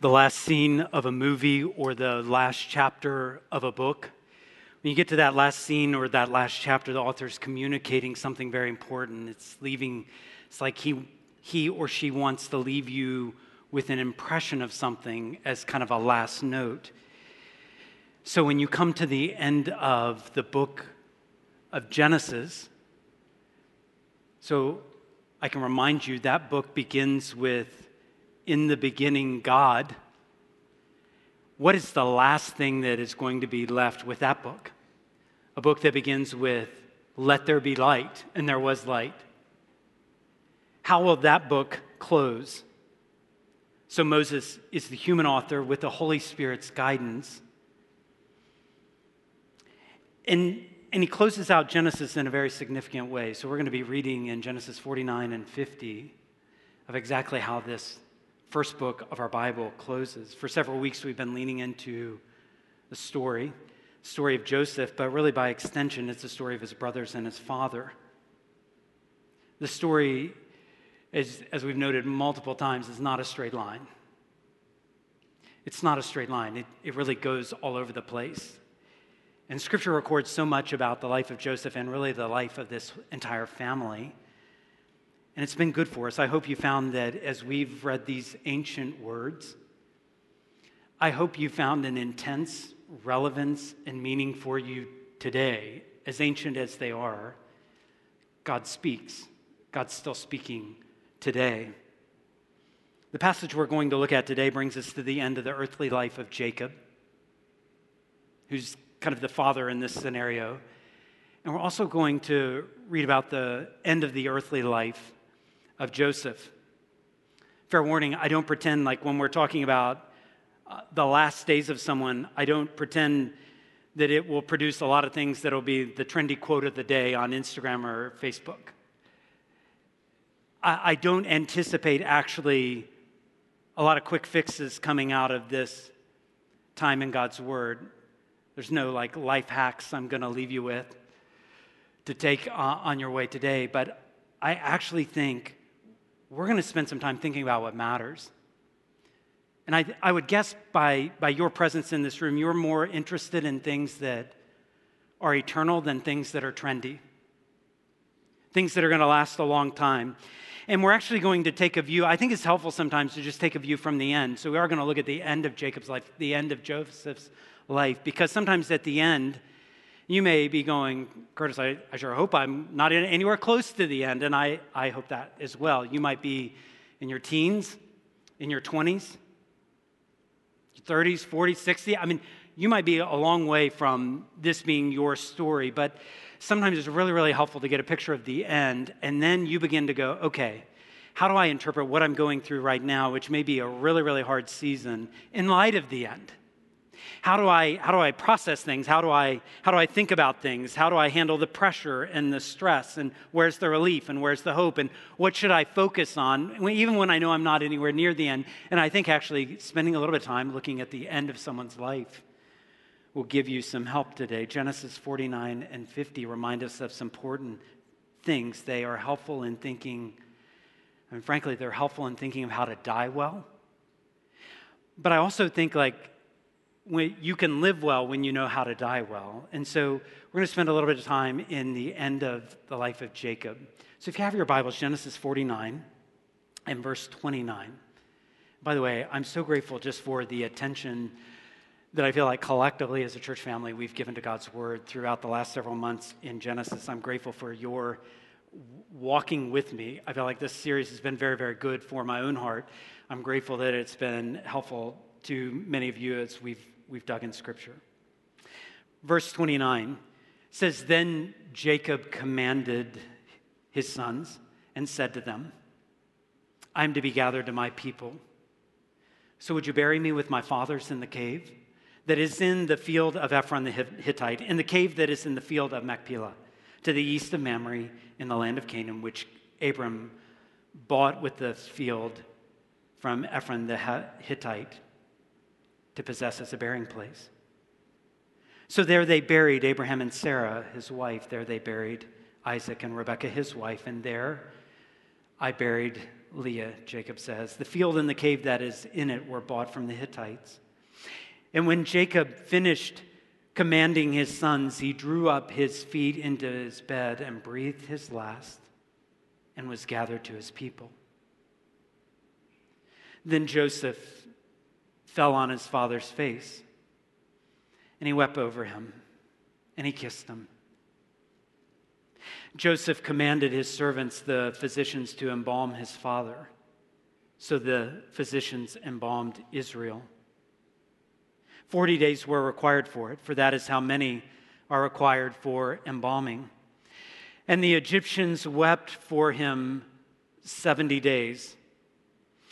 the last scene of a movie or the last chapter of a book. When you get to that last scene or that last chapter, the author's communicating something very important. It's leaving, it's like he, he or she wants to leave you with an impression of something as kind of a last note. So when you come to the end of the book of Genesis, so I can remind you that book begins with in the beginning God, what is the last thing that is going to be left with that book? A book that begins with, Let there be light, and there was light. How will that book close? So Moses is the human author with the Holy Spirit's guidance. And, and he closes out Genesis in a very significant way. So we're going to be reading in Genesis 49 and 50 of exactly how this first book of our Bible closes. For several weeks, we've been leaning into the story, story of Joseph, but really by extension, it's the story of his brothers and his father. The story, is, as we've noted multiple times, is not a straight line. It's not a straight line, it, it really goes all over the place. And scripture records so much about the life of Joseph and really the life of this entire family and it's been good for us. I hope you found that as we've read these ancient words, I hope you found an intense relevance and meaning for you today, as ancient as they are. God speaks. God's still speaking today. The passage we're going to look at today brings us to the end of the earthly life of Jacob, who's kind of the father in this scenario. And we're also going to read about the end of the earthly life of Joseph. Fair warning, I don't pretend like when we're talking about uh, the last days of someone, I don't pretend that it will produce a lot of things that'll be the trendy quote of the day on Instagram or Facebook. I, I don't anticipate actually a lot of quick fixes coming out of this time in God's Word. There's no like life hacks I'm going to leave you with to take uh, on your way today, but I actually think we're going to spend some time thinking about what matters. And I, I would guess by, by your presence in this room, you're more interested in things that are eternal than things that are trendy, things that are going to last a long time. And we're actually going to take a view, I think it's helpful sometimes to just take a view from the end. So we are going to look at the end of Jacob's life, the end of Joseph's life, because sometimes at the end, you may be going, Curtis, I, I sure hope I'm not anywhere close to the end, and I, I hope that as well. You might be in your teens, in your 20s, 30s, 40s, 60. I mean, you might be a long way from this being your story, but sometimes it's really, really helpful to get a picture of the end, and then you begin to go, okay, how do I interpret what I'm going through right now, which may be a really, really hard season, in light of the end? How do I, how do I process things? How do I, how do I think about things? How do I handle the pressure and the stress? And where's the relief and where's the hope? And what should I focus on, even when I know I'm not anywhere near the end? And I think actually spending a little bit of time looking at the end of someone's life will give you some help today. Genesis 49 and 50 remind us of some important things. They are helpful in thinking, and frankly, they're helpful in thinking of how to die well. But I also think, like, when you can live well when you know how to die well. And so we're going to spend a little bit of time in the end of the life of Jacob. So if you have your Bibles, Genesis 49 and verse 29. By the way, I'm so grateful just for the attention that I feel like collectively as a church family we've given to God's word throughout the last several months in Genesis. I'm grateful for your walking with me. I feel like this series has been very, very good for my own heart. I'm grateful that it's been helpful to many of you as we've we've dug in Scripture. Verse 29 says, Then Jacob commanded his sons and said to them, I am to be gathered to my people. So would you bury me with my fathers in the cave that is in the field of Ephron the Hittite, in the cave that is in the field of Machpelah, to the east of Mamre in the land of Canaan, which Abram bought with the field from Ephron the Hittite to possess as a burying place. So there they buried Abraham and Sarah, his wife. There they buried Isaac and Rebekah, his wife. And there I buried Leah, Jacob says. The field and the cave that is in it were bought from the Hittites. And when Jacob finished commanding his sons, he drew up his feet into his bed and breathed his last and was gathered to his people. Then Joseph fell on his father's face, and he wept over him, and he kissed him. Joseph commanded his servants, the physicians, to embalm his father. So the physicians embalmed Israel. Forty days were required for it, for that is how many are required for embalming. And the Egyptians wept for him 70 days.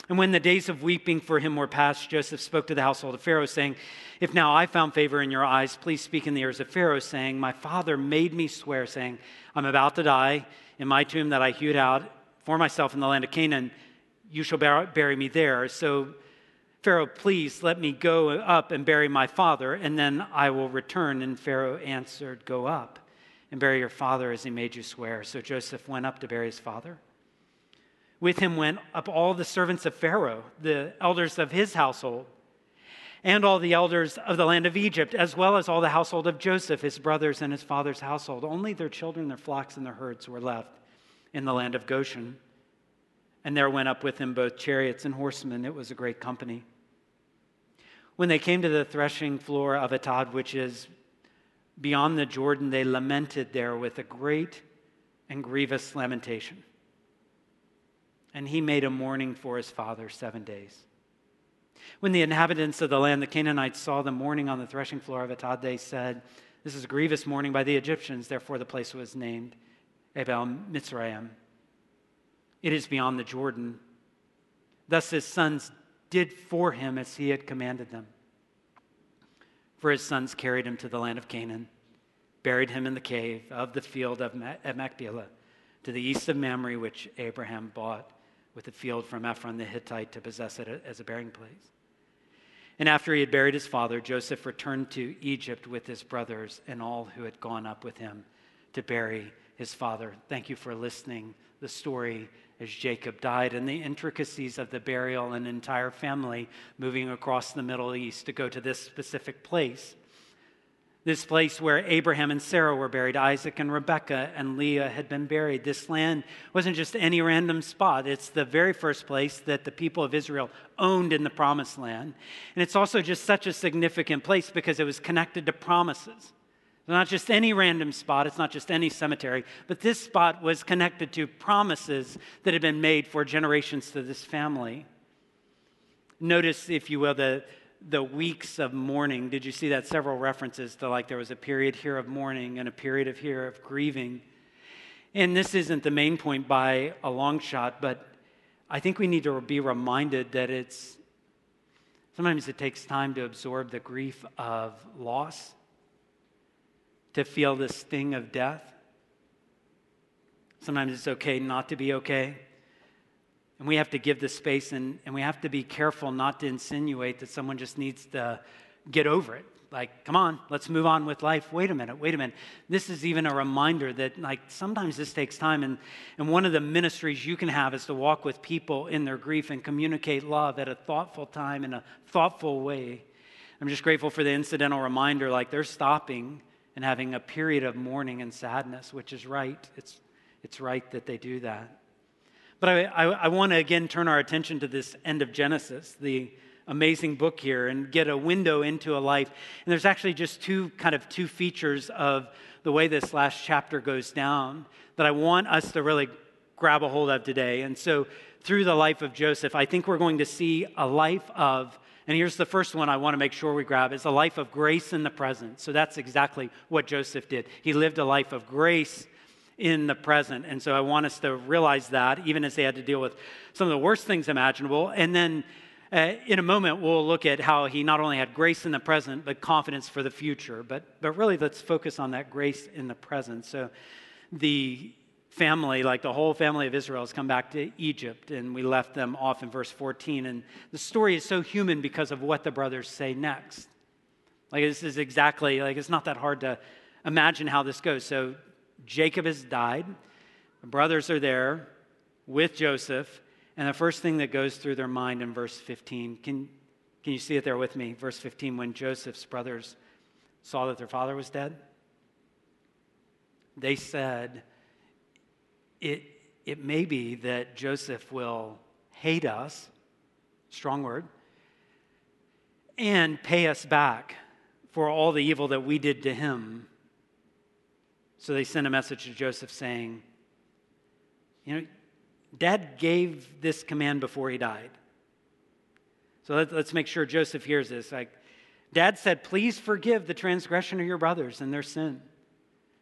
And when the days of weeping for him were past, Joseph spoke to the household of Pharaoh, saying, If now I found favor in your eyes, please speak in the ears of Pharaoh, saying, My father made me swear, saying, I'm about to die in my tomb that I hewed out for myself in the land of Canaan. You shall bury me there. So, Pharaoh, please let me go up and bury my father, and then I will return. And Pharaoh answered, Go up and bury your father as he made you swear. So Joseph went up to bury his father. With him went up all the servants of Pharaoh, the elders of his household, and all the elders of the land of Egypt, as well as all the household of Joseph, his brothers, and his father's household. Only their children, their flocks, and their herds were left in the land of Goshen. And there went up with him both chariots and horsemen. It was a great company. When they came to the threshing floor of Atad, which is beyond the Jordan, they lamented there with a great and grievous lamentation and he made a mourning for his father seven days. When the inhabitants of the land, the Canaanites, saw the mourning on the threshing floor of Atad, they said, This is a grievous mourning by the Egyptians. Therefore, the place was named Abel Mitzrayim. It is beyond the Jordan. Thus, his sons did for him as he had commanded them. For his sons carried him to the land of Canaan, buried him in the cave of the field of Machpelah, to the east of Mamre, which Abraham bought with a field from Ephron the Hittite to possess it as a burying place. And after he had buried his father, Joseph returned to Egypt with his brothers and all who had gone up with him to bury his father. Thank you for listening. The story as Jacob died and the intricacies of the burial, an entire family moving across the Middle East to go to this specific place this place where Abraham and Sarah were buried, Isaac and Rebekah and Leah had been buried. This land wasn't just any random spot, it's the very first place that the people of Israel owned in the promised land. And it's also just such a significant place because it was connected to promises. Not just any random spot, it's not just any cemetery, but this spot was connected to promises that had been made for generations to this family. Notice, if you will, the the weeks of mourning. Did you see that? Several references to like there was a period here of mourning and a period of here of grieving. And this isn't the main point by a long shot, but I think we need to be reminded that it's sometimes it takes time to absorb the grief of loss, to feel the sting of death. Sometimes it's okay not to be okay. And we have to give the space and, and we have to be careful not to insinuate that someone just needs to get over it. Like, come on, let's move on with life. Wait a minute, wait a minute. This is even a reminder that, like, sometimes this takes time. And, and one of the ministries you can have is to walk with people in their grief and communicate love at a thoughtful time in a thoughtful way. I'm just grateful for the incidental reminder, like, they're stopping and having a period of mourning and sadness, which is right. It's, it's right that they do that. But I, I, I want to again turn our attention to this end of Genesis, the amazing book here, and get a window into a life. And there's actually just two kind of two features of the way this last chapter goes down that I want us to really grab a hold of today. And so, through the life of Joseph, I think we're going to see a life of and here's the first one I want to make sure we grab is a life of grace in the present. So that's exactly what Joseph did. He lived a life of grace in the present. And so I want us to realize that, even as they had to deal with some of the worst things imaginable. And then uh, in a moment, we'll look at how he not only had grace in the present, but confidence for the future. But, but really, let's focus on that grace in the present. So the family, like the whole family of Israel, has come back to Egypt, and we left them off in verse 14. And the story is so human because of what the brothers say next. Like, this is exactly, like, it's not that hard to imagine how this goes. So Jacob has died. The brothers are there with Joseph, And the first thing that goes through their mind in verse 15, can, can you see it there with me? Verse 15, when Joseph's brothers saw that their father was dead, they said, It, it may be that Joseph will hate us, strong word, and pay us back for all the evil that we did to him. So they sent a message to Joseph saying, You know, Dad gave this command before he died. So let, us make sure Joseph hears this. Like, Dad said, Please forgive the transgression of your brothers and their sin.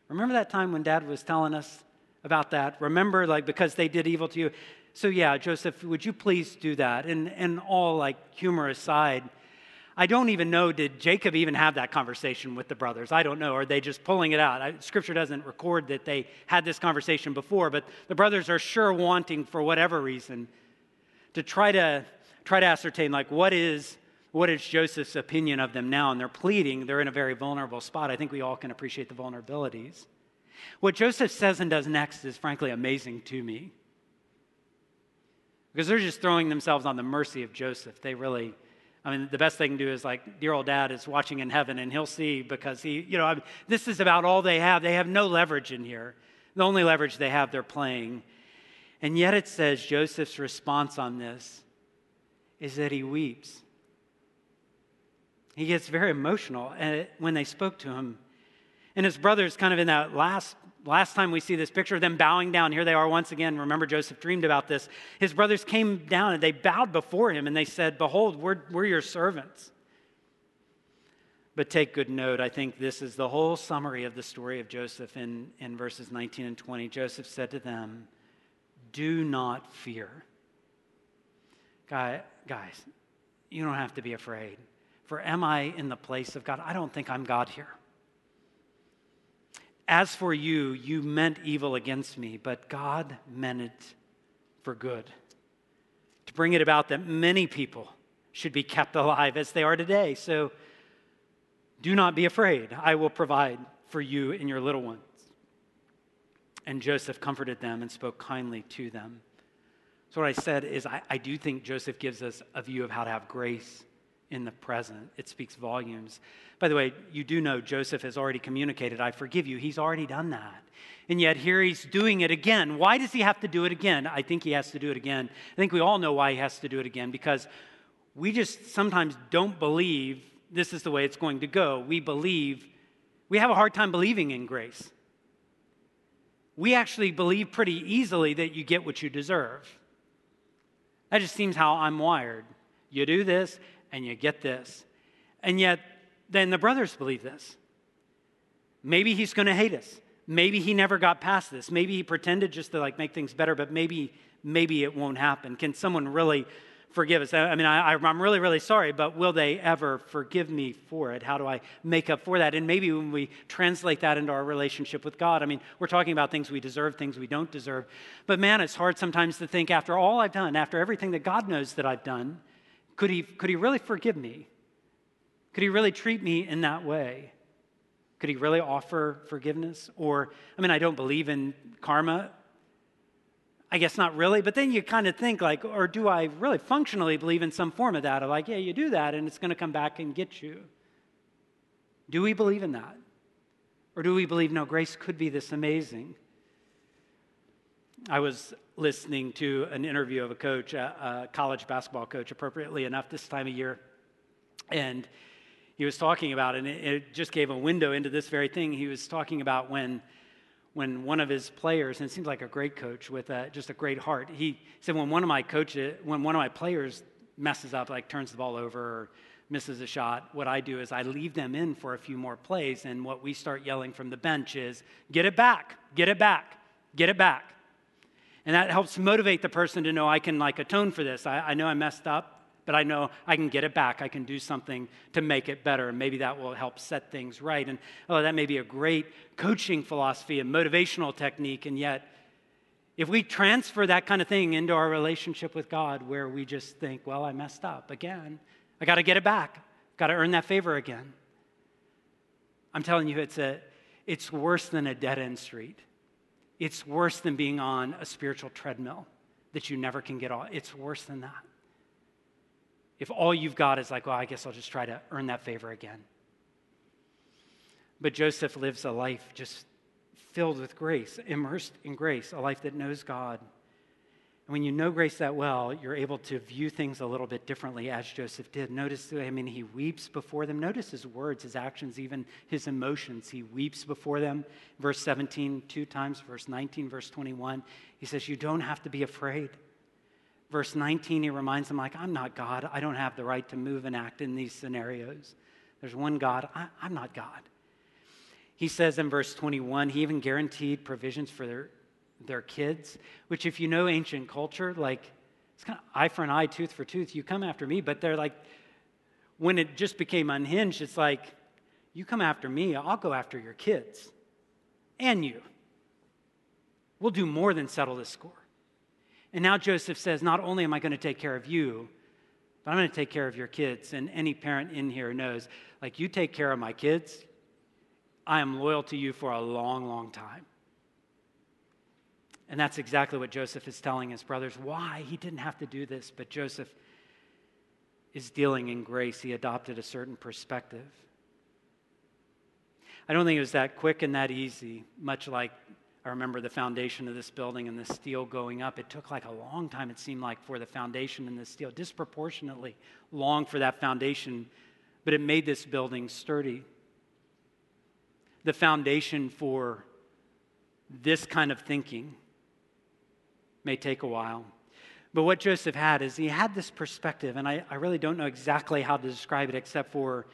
Remember that time when Dad was telling us about that? Remember, like, because they did evil to you. So, yeah, Joseph, would you please do that? And, and all, like, humor aside, I don't even know, did Jacob even have that conversation with the brothers? I don't know. Are they just pulling it out? I, scripture doesn't record that they had this conversation before, but the brothers are sure wanting, for whatever reason, to try to, try to ascertain, like, what is, what is Joseph's opinion of them now? And they're pleading. They're in a very vulnerable spot. I think we all can appreciate the vulnerabilities. What Joseph says and does next is, frankly, amazing to me. Because they're just throwing themselves on the mercy of Joseph. They really I mean, the best they can do is like, dear old dad is watching in heaven and he'll see because he, you know, I mean, this is about all they have. They have no leverage in here. The only leverage they have, they're playing. And yet it says Joseph's response on this is that he weeps. He gets very emotional eh, when they spoke to him. And his brother's kind of in that last last time we see this picture of them bowing down, here they are once again. Remember, Joseph dreamed about this. His brothers came down and they bowed before him and they said, Behold, we're, we're your servants. But take good note. I think this is the whole summary of the story of Joseph in, in verses 19 and 20. Joseph said to them, Do not fear. Guy, guys, you don't have to be afraid. For am I in the place of God? I don't think I'm God here. As for you, you meant evil against me, but God meant it for good. To bring it about that many people should be kept alive as they are today. So do not be afraid. I will provide for you and your little ones. And Joseph comforted them and spoke kindly to them. So, what I said is, I, I do think Joseph gives us a view of how to have grace in the present. It speaks volumes. By the way, you do know Joseph has already communicated, I forgive you. He's already done that. And yet here he's doing it again. Why does he have to do it again? I think he has to do it again. I think we all know why he has to do it again because we just sometimes don't believe this is the way it's going to go. We believe, we have a hard time believing in grace. We actually believe pretty easily that you get what you deserve. That just seems how I'm wired. You do this, and you get this. And yet, then the brothers believe this. Maybe he's going to hate us. Maybe he never got past this. Maybe he pretended just to like make things better, but maybe maybe it won't happen. Can someone really forgive us? I mean, I, I'm really, really sorry, but will they ever forgive me for it? How do I make up for that? And maybe when we translate that into our relationship with God, I mean, we're talking about things we deserve, things we don't deserve. But man, it's hard sometimes to think after all I've done, after everything that God knows that I've done, could he, could he really forgive me? Could he really treat me in that way? Could he really offer forgiveness? Or, I mean, I don't believe in karma. I guess not really, but then you kind of think, like, or do I really functionally believe in some form of that? Of like, yeah, you do that and it's going to come back and get you. Do we believe in that? Or do we believe, no, grace could be this amazing? I was listening to an interview of a coach, a, a, college basketball coach, appropriately enough, this time of year. And he was talking about, and it, it just gave a window into this very thing. He was talking about when, when one of his players, and it seems like a great coach with a, just a great heart, he said, when one of my coaches, when one of my players messes up, like turns the ball over or misses a shot, what I do is I leave them in for a few more plays. And what we start yelling from the bench is, get it back, get it back, get it back. And that helps motivate the person to know I can like atone for this. I, I know I messed up, but I know I can get it back. I can do something to make it better. And maybe that will help set things right. And oh, that may be a great coaching philosophy and motivational technique. And yet, if we transfer that kind of thing into our relationship with God, where we just think, well, I messed up again, I got to get it back, got to earn that favor again. I'm telling you, it's, a, it's worse than a dead end street. It's worse than being on a spiritual treadmill that you never can get off. It's worse than that. If all you've got is like, well, I guess I'll just try to earn that favor again. But Joseph lives a life just filled with grace, immersed in grace, a life that knows God. And when you know grace that well, you're able to view things a little bit differently, as Joseph did. Notice, I mean, he weeps before them. Notice his words, his actions, even his emotions. He weeps before them. Verse 17, two times. Verse 19, verse 21. He says, You don't have to be afraid. Verse 19, he reminds them, like, I'm not God. I don't have the right to move and act in these scenarios. There's one God. I, I'm not God. He says in verse 21, he even guaranteed provisions for their, their kids, which, if you know ancient culture, like it's kind of eye for an eye, tooth for tooth. You come after me, but they're like, when it just became unhinged, it's like, you come after me, I'll go after your kids and you. We'll do more than settle this score. And now Joseph says, Not only am I going to take care of you, but I'm going to take care of your kids. And any parent in here knows, like, you take care of my kids, I am loyal to you for a long, long time. And that's exactly what Joseph is telling his brothers. Why? He didn't have to do this, but Joseph is dealing in grace. He adopted a certain perspective. I don't think it was that quick and that easy, much like I remember the foundation of this building and the steel going up. It took like a long time, it seemed like, for the foundation and the steel, disproportionately long for that foundation, but it made this building sturdy the foundation for this kind of thinking may take a while. But what Joseph had is he had this perspective, and I, I really don't know exactly how to describe it except for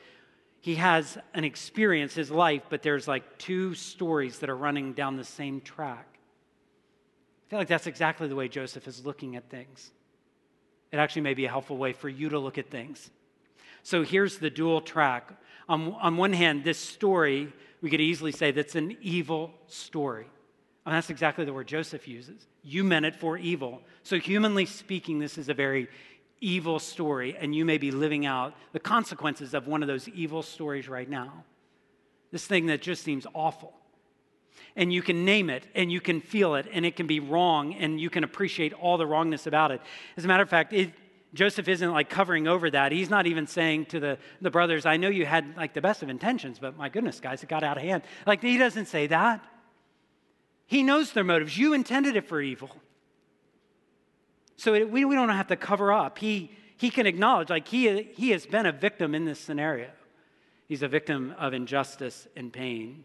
he has an experience, his life, but there's like two stories that are running down the same track. I feel like that's exactly the way Joseph is looking at things. It actually may be a helpful way for you to look at things. So here's the dual track. On, on one hand, this story we could easily say that's an evil story. And that's exactly the word Joseph uses. You meant it for evil. So, humanly speaking, this is a very evil story, and you may be living out the consequences of one of those evil stories right now. This thing that just seems awful. And you can name it, and you can feel it, and it can be wrong, and you can appreciate all the wrongness about it. As a matter of fact, it, Joseph isn't like covering over that. He's not even saying to the, the brothers, I know you had like the best of intentions, but my goodness, guys, it got out of hand. Like, he doesn't say that. He knows their motives. You intended it for evil. So it, we, we don't have to cover up. He, he can acknowledge, like, he, he has been a victim in this scenario. He's a victim of injustice and pain.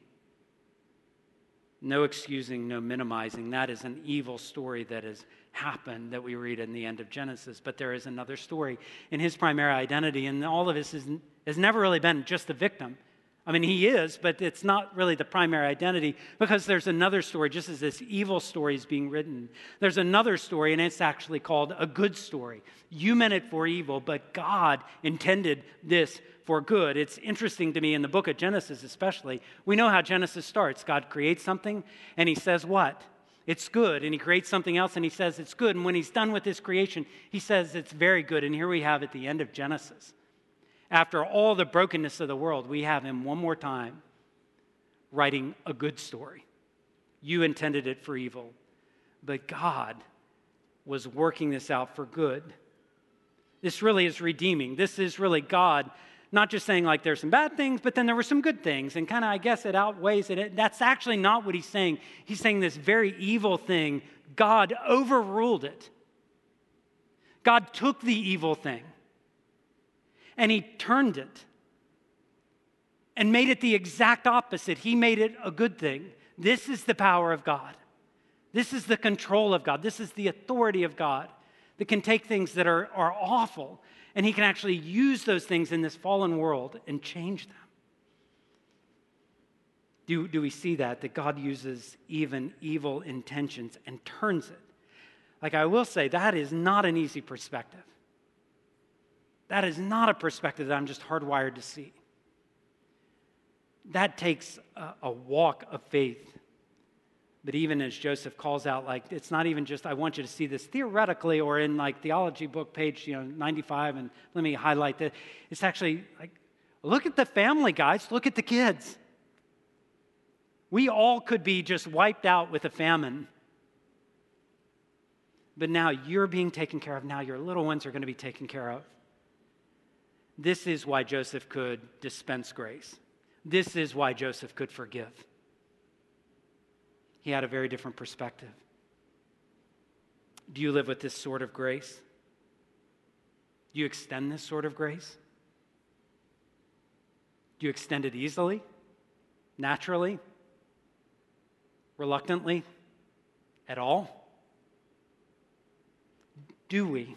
No excusing, no minimizing. That is an evil story that has happened that we read in the end of Genesis, but there is another story in his primary identity, and all of this is, has never really been just the victim. I mean, he is, but it's not really the primary identity because there's another story, just as this evil story is being written. There's another story, and it's actually called a good story. You meant it for evil, but God intended this for good. It's interesting to me in the book of Genesis, especially. We know how Genesis starts God creates something, and he says, What? it's good. And he creates something else and he says it's good. And when he's done with his creation, he says it's very good. And here we have at the end of Genesis. After all the brokenness of the world, we have him one more time writing a good story. You intended it for evil, but God was working this out for good. This really is redeeming. This is really God not just saying like there's some bad things, but then there were some good things, and kind of I guess it outweighs it. That's actually not what he's saying. He's saying this very evil thing, God overruled it. God took the evil thing and he turned it and made it the exact opposite. He made it a good thing. This is the power of God. This is the control of God. This is the authority of God that can take things that are, are awful and he can actually use those things in this fallen world and change them. Do, do we see that? That God uses even evil intentions and turns it. Like I will say, that is not an easy perspective. That is not a perspective that I'm just hardwired to see. That takes a, a walk of faith but even as Joseph calls out, like, it's not even just, I want you to see this theoretically or in like theology book page, you know, 95, and let me highlight that. It's actually like, look at the family, guys, look at the kids. We all could be just wiped out with a famine. But now you're being taken care of. Now your little ones are going to be taken care of. This is why Joseph could dispense grace. This is why Joseph could forgive. He had a very different perspective. Do you live with this sort of grace? Do you extend this sort of grace? Do you extend it easily, naturally, reluctantly, at all? Do we?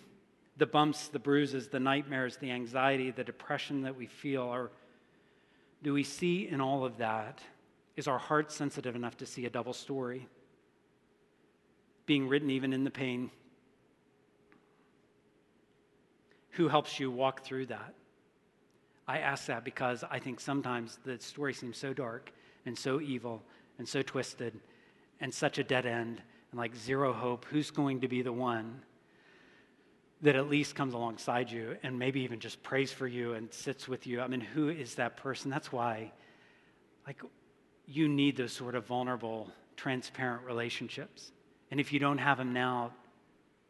The bumps, the bruises, the nightmares, the anxiety, the depression that we feel, or do we see in all of that? Is our heart sensitive enough to see a double story? Being written even in the pain. Who helps you walk through that? I ask that because I think sometimes the story seems so dark and so evil and so twisted and such a dead end and like zero hope. Who's going to be the one that at least comes alongside you and maybe even just prays for you and sits with you? I mean, who is that person? That's why, like, you need those sort of vulnerable, transparent relationships. And if you don't have them now,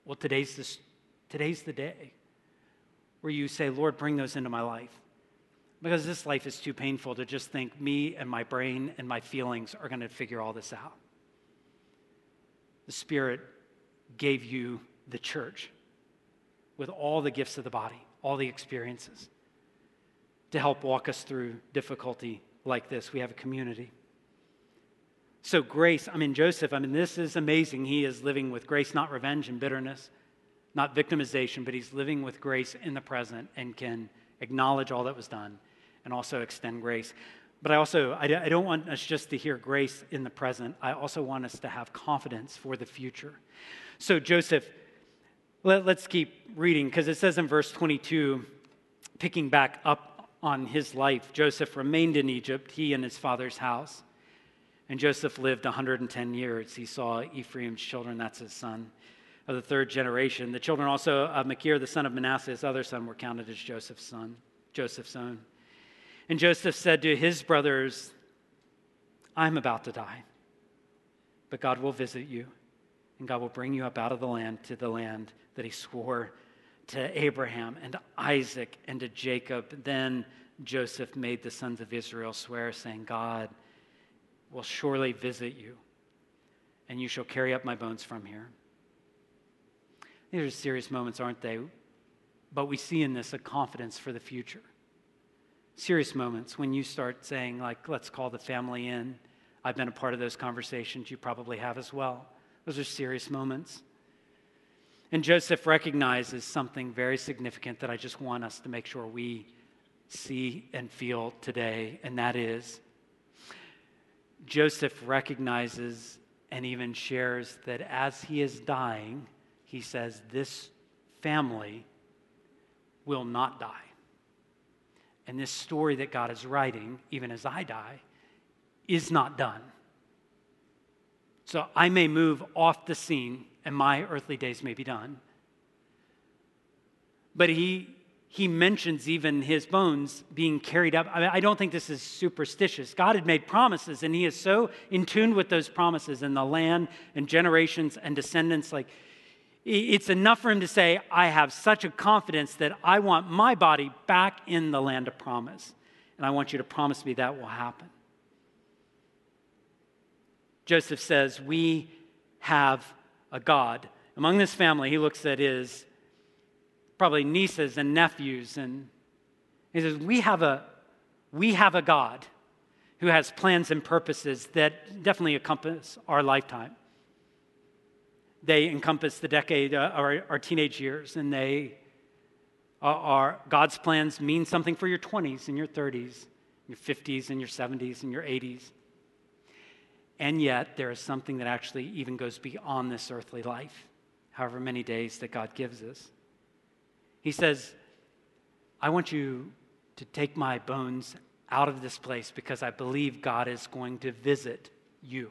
well, today's, this, today's the day where you say, Lord, bring those into my life. Because this life is too painful to just think me and my brain and my feelings are going to figure all this out. The Spirit gave you the church with all the gifts of the body, all the experiences to help walk us through difficulty like this. We have a community. So, grace, I mean, Joseph, I mean, this is amazing. He is living with grace, not revenge and bitterness, not victimization, but he's living with grace in the present and can acknowledge all that was done and also extend grace. But I also, I, I don't want us just to hear grace in the present. I also want us to have confidence for the future. So, Joseph, let, us keep reading because it says in verse 22, picking back up on his life, Joseph remained in Egypt, he and his father's house. And Joseph lived 110 years. He saw Ephraim's children, that's his son, of the third generation. The children also of Machir, the son of Manasseh, his other son, were counted as Joseph's son, Joseph's own. And Joseph said to his brothers, I'm about to die, but God will visit you, and God will bring you up out of the land to the land that he swore to Abraham and to Isaac and to Jacob. Then Joseph made the sons of Israel swear, saying, God will surely visit you, and you shall carry up my bones from here. These are serious moments, aren't they? But we see in this a confidence for the future serious moments when you start saying, like, let's call the family in. I've been a part of those conversations. You probably have as well. Those are serious moments. And Joseph recognizes something very significant that I just want us to make sure we see and feel today, and that is Joseph recognizes and even shares that as he is dying, he says, This family will not die. And this story that God is writing, even as I die, is not done. So I may move off the scene and my earthly days may be done. But he, he mentions even his bones being carried up. I, mean, I don't think this is superstitious. God had made promises, and he is so in tune with those promises and the land and generations and descendants. Like, it's enough for him to say, I have such a confidence that I want my body back in the land of promise. And I want you to promise me that will happen. Joseph says, We have a God. Among this family, he looks at his probably nieces and nephews, and he says, We have a, we have a God who has plans and purposes that definitely encompass our lifetime they encompass the decade, uh, our, our teenage years, and they are, are, God's plans mean something for your 20s and your 30s, your 50s and your 70s and your 80s. And yet, there is something that actually even goes beyond this earthly life, however many days that God gives us. He says, I want you to take my bones out of this place because I believe God is going to visit you.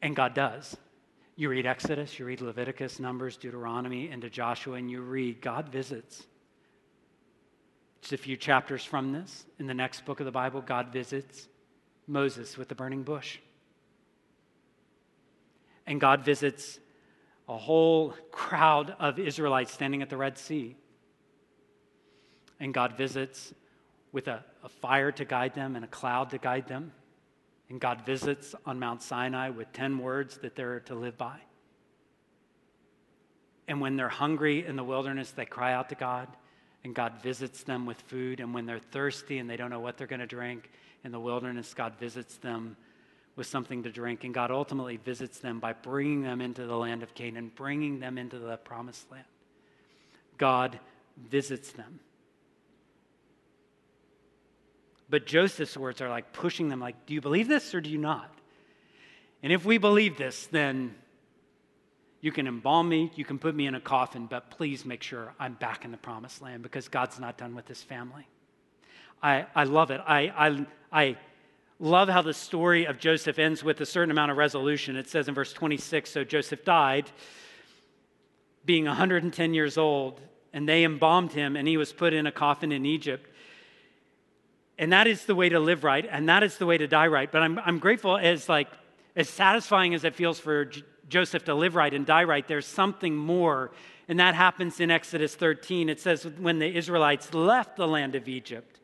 And God does. You read Exodus, you read Leviticus, Numbers, Deuteronomy, into Joshua, and you read God visits. Just a few chapters from this. In the next book of the Bible, God visits Moses with the burning bush. And God visits a whole crowd of Israelites standing at the Red Sea. And God visits with a, a fire to guide them and a cloud to guide them. And God visits on Mount Sinai with 10 words that they're to live by. And when they're hungry in the wilderness, they cry out to God, and God visits them with food. And when they're thirsty and they don't know what they're going to drink in the wilderness, God visits them with something to drink. And God ultimately visits them by bringing them into the land of Canaan, bringing them into the promised land. God visits them. But Joseph's words are like pushing them, like, do you believe this or do you not? And if we believe this, then you can embalm me, you can put me in a coffin, but please make sure I'm back in the promised land because God's not done with this family. I, I love it. I, I, I love how the story of Joseph ends with a certain amount of resolution. It says in verse 26 So Joseph died, being 110 years old, and they embalmed him, and he was put in a coffin in Egypt. And that is the way to live right, and that is the way to die right. But I'm, I'm grateful as like as satisfying as it feels for J- Joseph to live right and die right, there's something more. And that happens in Exodus 13. It says, when the Israelites left the land of Egypt,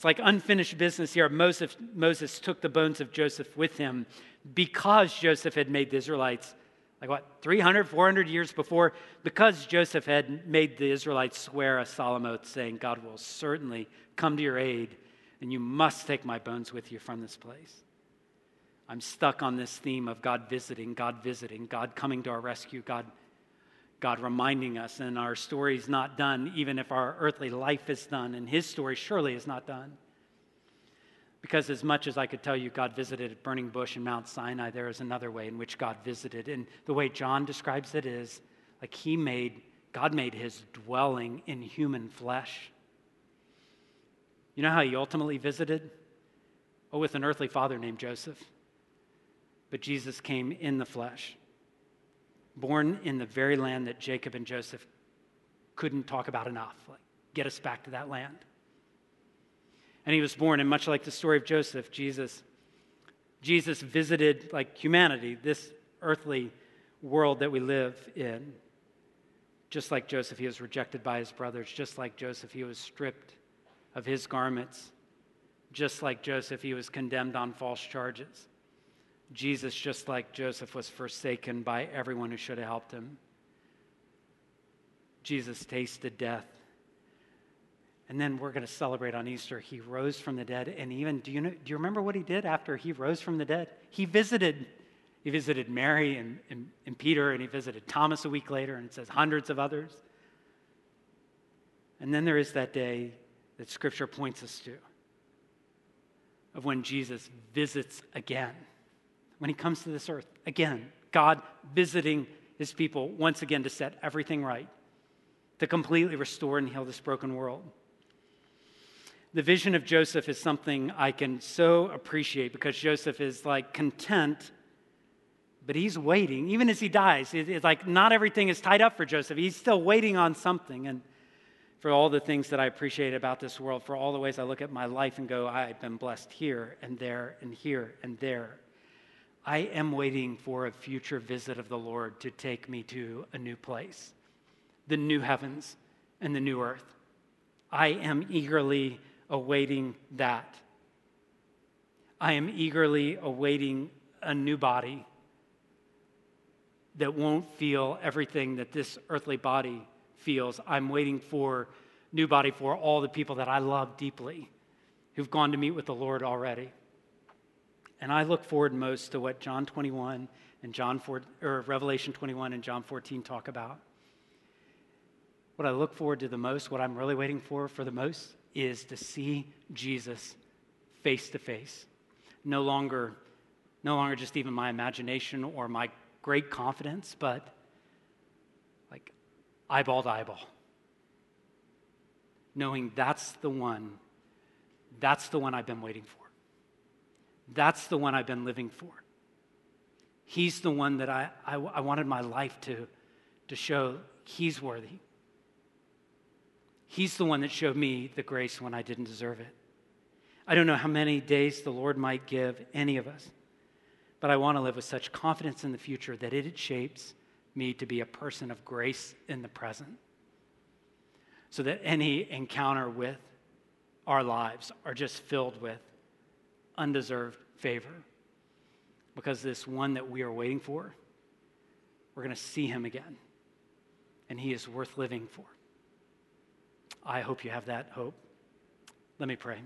it's like unfinished business here. Moses, Moses took the bones of Joseph with him because Joseph had made the Israelites, like what, 300, 400 years before, because Joseph had made the Israelites swear a solemn oath saying, God will certainly come to your aid, and you must take my bones with you from this place. I'm stuck on this theme of God visiting, God visiting, God coming to our rescue, God, God reminding us, and our story is not done, even if our earthly life is done, and His story surely is not done. Because as much as I could tell you, God visited at Burning Bush and Mount Sinai, there is another way in which God visited. And the way John describes it is like He made, God made His dwelling in human flesh. You know how He ultimately visited? Oh, with an earthly father named Joseph but Jesus came in the flesh, born in the very land that Jacob and Joseph couldn't talk about enough. Like, get us back to that land. And he was born, and much like the story of Joseph, Jesus, Jesus visited like humanity, this earthly world that we live in. Just like Joseph, he was rejected by his brothers. Just like Joseph, he was stripped of his garments. Just like Joseph, he was condemned on false charges. Jesus, just like Joseph, was forsaken by everyone who should have helped him. Jesus tasted death. And then we're going to celebrate on Easter. He rose from the dead. And even, do you, know, do you remember what he did after he rose from the dead? He visited. He visited Mary and, and, and Peter, and he visited Thomas a week later, and it says hundreds of others. And then there is that day that Scripture points us to of when Jesus visits again when he comes to this earth. Again, God visiting his people once again to set everything right, to completely restore and heal this broken world. The vision of Joseph is something I can so appreciate because Joseph is like content, but he's waiting. Even as he dies, it's like not everything is tied up for Joseph. He's still waiting on something. And for all the things that I appreciate about this world, for all the ways I look at my life and go, I've been blessed here and there and here and there. I am waiting for a future visit of the Lord to take me to a new place, the new heavens and the new earth. I am eagerly awaiting that. I am eagerly awaiting a new body that won't feel everything that this earthly body feels. I'm waiting for new body for all the people that I love deeply who've gone to meet with the Lord already. And I look forward most to what John 21 and John 4, or Revelation 21 and John 14 talk about. What I look forward to the most, what I'm really waiting for for the most, is to see Jesus face to face. No longer, no longer just even my imagination or my great confidence, but like eyeball to eyeball. Knowing that's the one, that's the one I've been waiting for. That's the one I've been living for. He's the one that I, I, I wanted my life to, to show He's worthy. He's the one that showed me the grace when I didn't deserve it. I don't know how many days the Lord might give any of us, but I want to live with such confidence in the future that it shapes me to be a person of grace in the present so that any encounter with our lives are just filled with undeserved favor. Because this one that we are waiting for, we're going to see him again. And he is worth living for. I hope you have that hope. Let me pray.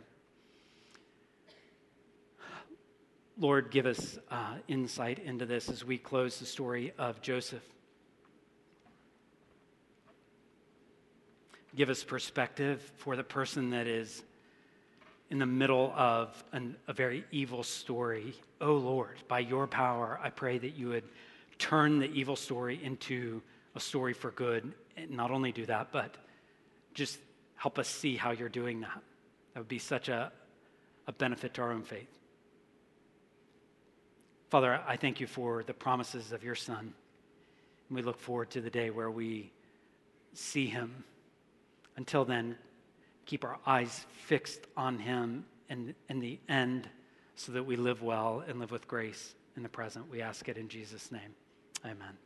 Lord, give us uh, insight into this as we close the story of Joseph. Give us perspective for the person that is in the middle of an, a very evil story. Oh Lord, by your power, I pray that you would turn the evil story into a story for good. And not only do that, but just help us see how you're doing that. That would be such a, a benefit to our own faith. Father, I thank you for the promises of your Son. And we look forward to the day where we see him. Until then, keep our eyes fixed on him and in the end so that we live well and live with grace in the present. We ask it in Jesus' name. Amen.